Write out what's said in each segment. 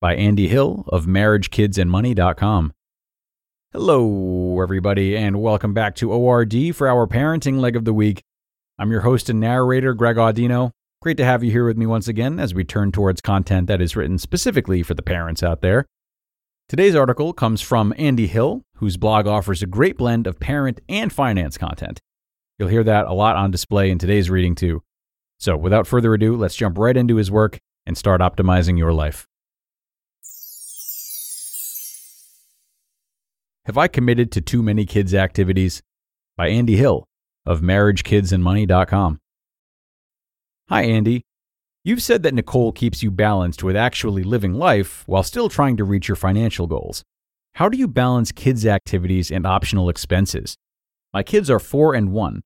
By Andy Hill of MarriageKidsAndMoney.com. Hello, everybody, and welcome back to ORD for our parenting leg of the week. I'm your host and narrator, Greg Audino. Great to have you here with me once again as we turn towards content that is written specifically for the parents out there. Today's article comes from Andy Hill, whose blog offers a great blend of parent and finance content. You'll hear that a lot on display in today's reading, too. So, without further ado, let's jump right into his work and start optimizing your life. Have I committed to too many kids' activities? By Andy Hill of MarriageKidsAndMoney.com. Hi, Andy. You've said that Nicole keeps you balanced with actually living life while still trying to reach your financial goals. How do you balance kids' activities and optional expenses? My kids are four and one,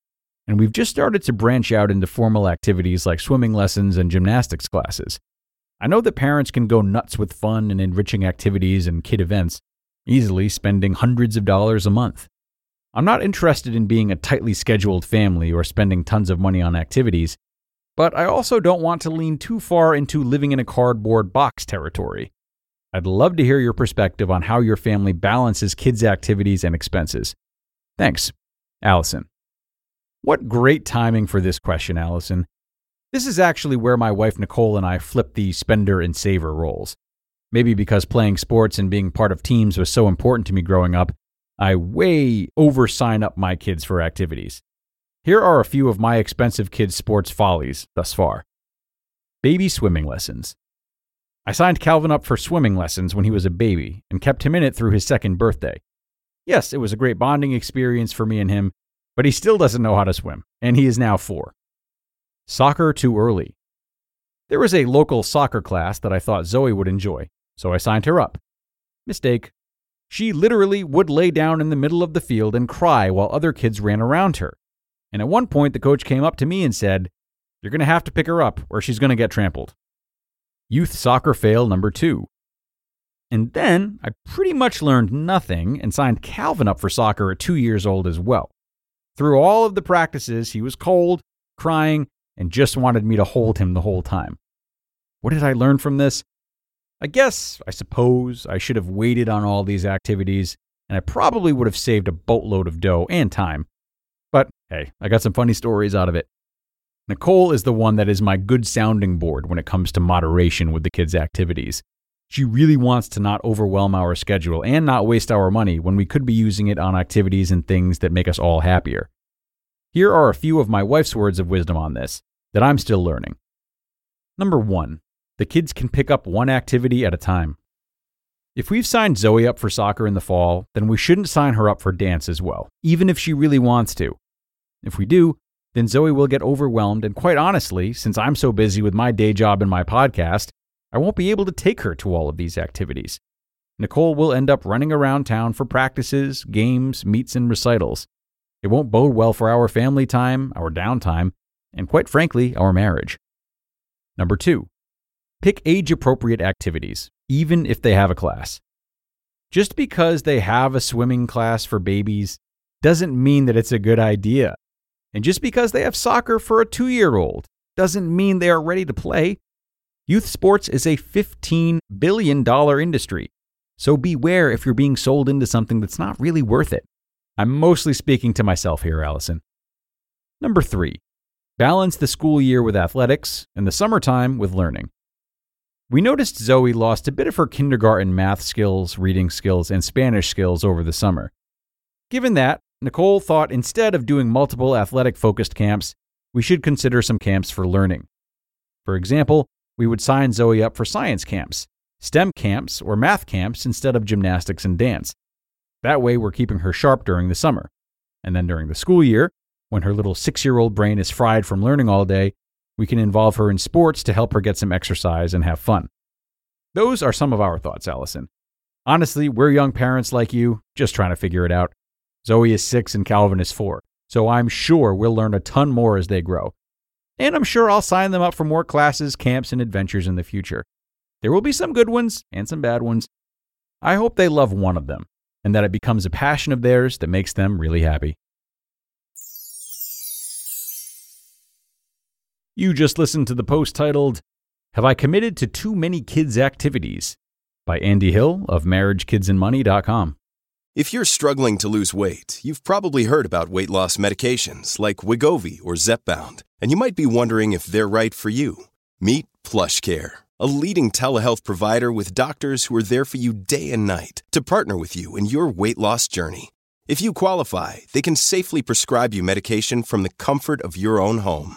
and we've just started to branch out into formal activities like swimming lessons and gymnastics classes. I know that parents can go nuts with fun and enriching activities and kid events, easily spending hundreds of dollars a month. I'm not interested in being a tightly scheduled family or spending tons of money on activities, but I also don't want to lean too far into living in a cardboard box territory. I'd love to hear your perspective on how your family balances kids' activities and expenses. Thanks, Allison. What great timing for this question, Allison. This is actually where my wife Nicole and I flip the spender and saver roles. Maybe because playing sports and being part of teams was so important to me growing up, I way over sign up my kids for activities. Here are a few of my expensive kids' sports follies thus far Baby swimming lessons. I signed Calvin up for swimming lessons when he was a baby and kept him in it through his second birthday. Yes, it was a great bonding experience for me and him, but he still doesn't know how to swim, and he is now four. Soccer too early. There was a local soccer class that I thought Zoe would enjoy, so I signed her up. Mistake. She literally would lay down in the middle of the field and cry while other kids ran around her. And at one point, the coach came up to me and said, You're going to have to pick her up or she's going to get trampled. Youth soccer fail number two. And then I pretty much learned nothing and signed Calvin up for soccer at two years old as well. Through all of the practices, he was cold, crying, and just wanted me to hold him the whole time. What did I learn from this? I guess, I suppose, I should have waited on all these activities, and I probably would have saved a boatload of dough and time. But hey, I got some funny stories out of it. Nicole is the one that is my good sounding board when it comes to moderation with the kids' activities. She really wants to not overwhelm our schedule and not waste our money when we could be using it on activities and things that make us all happier. Here are a few of my wife's words of wisdom on this that I'm still learning. Number one, the kids can pick up one activity at a time. If we've signed Zoe up for soccer in the fall, then we shouldn't sign her up for dance as well, even if she really wants to. If we do, then Zoe will get overwhelmed, and quite honestly, since I'm so busy with my day job and my podcast, I won't be able to take her to all of these activities. Nicole will end up running around town for practices, games, meets, and recitals. It won't bode well for our family time, our downtime, and quite frankly, our marriage. Number two, Pick age appropriate activities, even if they have a class. Just because they have a swimming class for babies doesn't mean that it's a good idea. And just because they have soccer for a two year old doesn't mean they are ready to play. Youth sports is a $15 billion industry, so beware if you're being sold into something that's not really worth it. I'm mostly speaking to myself here, Allison. Number three, balance the school year with athletics and the summertime with learning. We noticed Zoe lost a bit of her kindergarten math skills, reading skills, and Spanish skills over the summer. Given that, Nicole thought instead of doing multiple athletic focused camps, we should consider some camps for learning. For example, we would sign Zoe up for science camps, STEM camps, or math camps instead of gymnastics and dance. That way, we're keeping her sharp during the summer. And then during the school year, when her little six year old brain is fried from learning all day, we can involve her in sports to help her get some exercise and have fun. Those are some of our thoughts, Allison. Honestly, we're young parents like you, just trying to figure it out. Zoe is six and Calvin is four, so I'm sure we'll learn a ton more as they grow. And I'm sure I'll sign them up for more classes, camps, and adventures in the future. There will be some good ones and some bad ones. I hope they love one of them and that it becomes a passion of theirs that makes them really happy. You just listened to the post titled, Have I Committed to Too Many Kids Activities? by Andy Hill of MarriageKidsAndMoney.com. If you're struggling to lose weight, you've probably heard about weight loss medications like Wegovy or Zepbound, and you might be wondering if they're right for you. Meet PlushCare, a leading telehealth provider with doctors who are there for you day and night to partner with you in your weight loss journey. If you qualify, they can safely prescribe you medication from the comfort of your own home.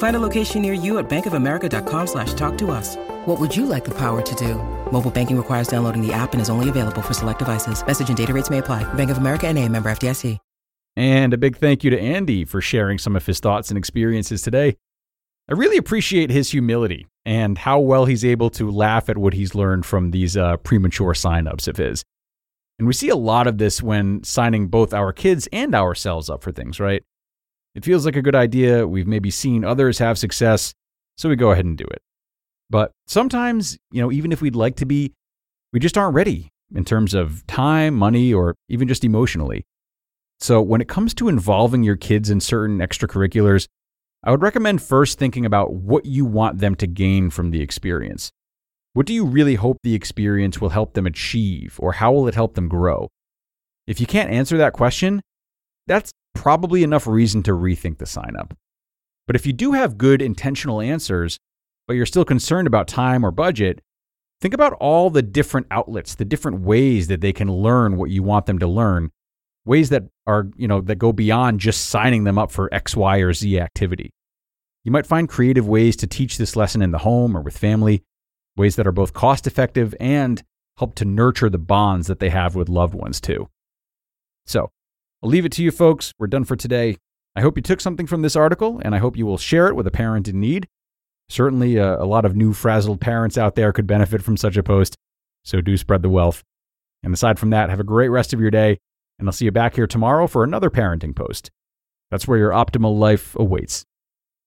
Find a location near you at bankofamerica.com slash talk to us. What would you like the power to do? Mobile banking requires downloading the app and is only available for select devices. Message and data rates may apply. Bank of America and a member FDIC. And a big thank you to Andy for sharing some of his thoughts and experiences today. I really appreciate his humility and how well he's able to laugh at what he's learned from these uh, premature signups of his. And we see a lot of this when signing both our kids and ourselves up for things, right? It feels like a good idea. We've maybe seen others have success, so we go ahead and do it. But sometimes, you know, even if we'd like to be, we just aren't ready in terms of time, money, or even just emotionally. So when it comes to involving your kids in certain extracurriculars, I would recommend first thinking about what you want them to gain from the experience. What do you really hope the experience will help them achieve, or how will it help them grow? If you can't answer that question, that's probably enough reason to rethink the sign up. But if you do have good intentional answers, but you're still concerned about time or budget, think about all the different outlets, the different ways that they can learn what you want them to learn, ways that are, you know, that go beyond just signing them up for X, Y, or Z activity. You might find creative ways to teach this lesson in the home or with family, ways that are both cost effective and help to nurture the bonds that they have with loved ones too. So, I'll leave it to you folks. We're done for today. I hope you took something from this article, and I hope you will share it with a parent in need. Certainly, uh, a lot of new frazzled parents out there could benefit from such a post, so do spread the wealth. And aside from that, have a great rest of your day, and I'll see you back here tomorrow for another parenting post. That's where your optimal life awaits.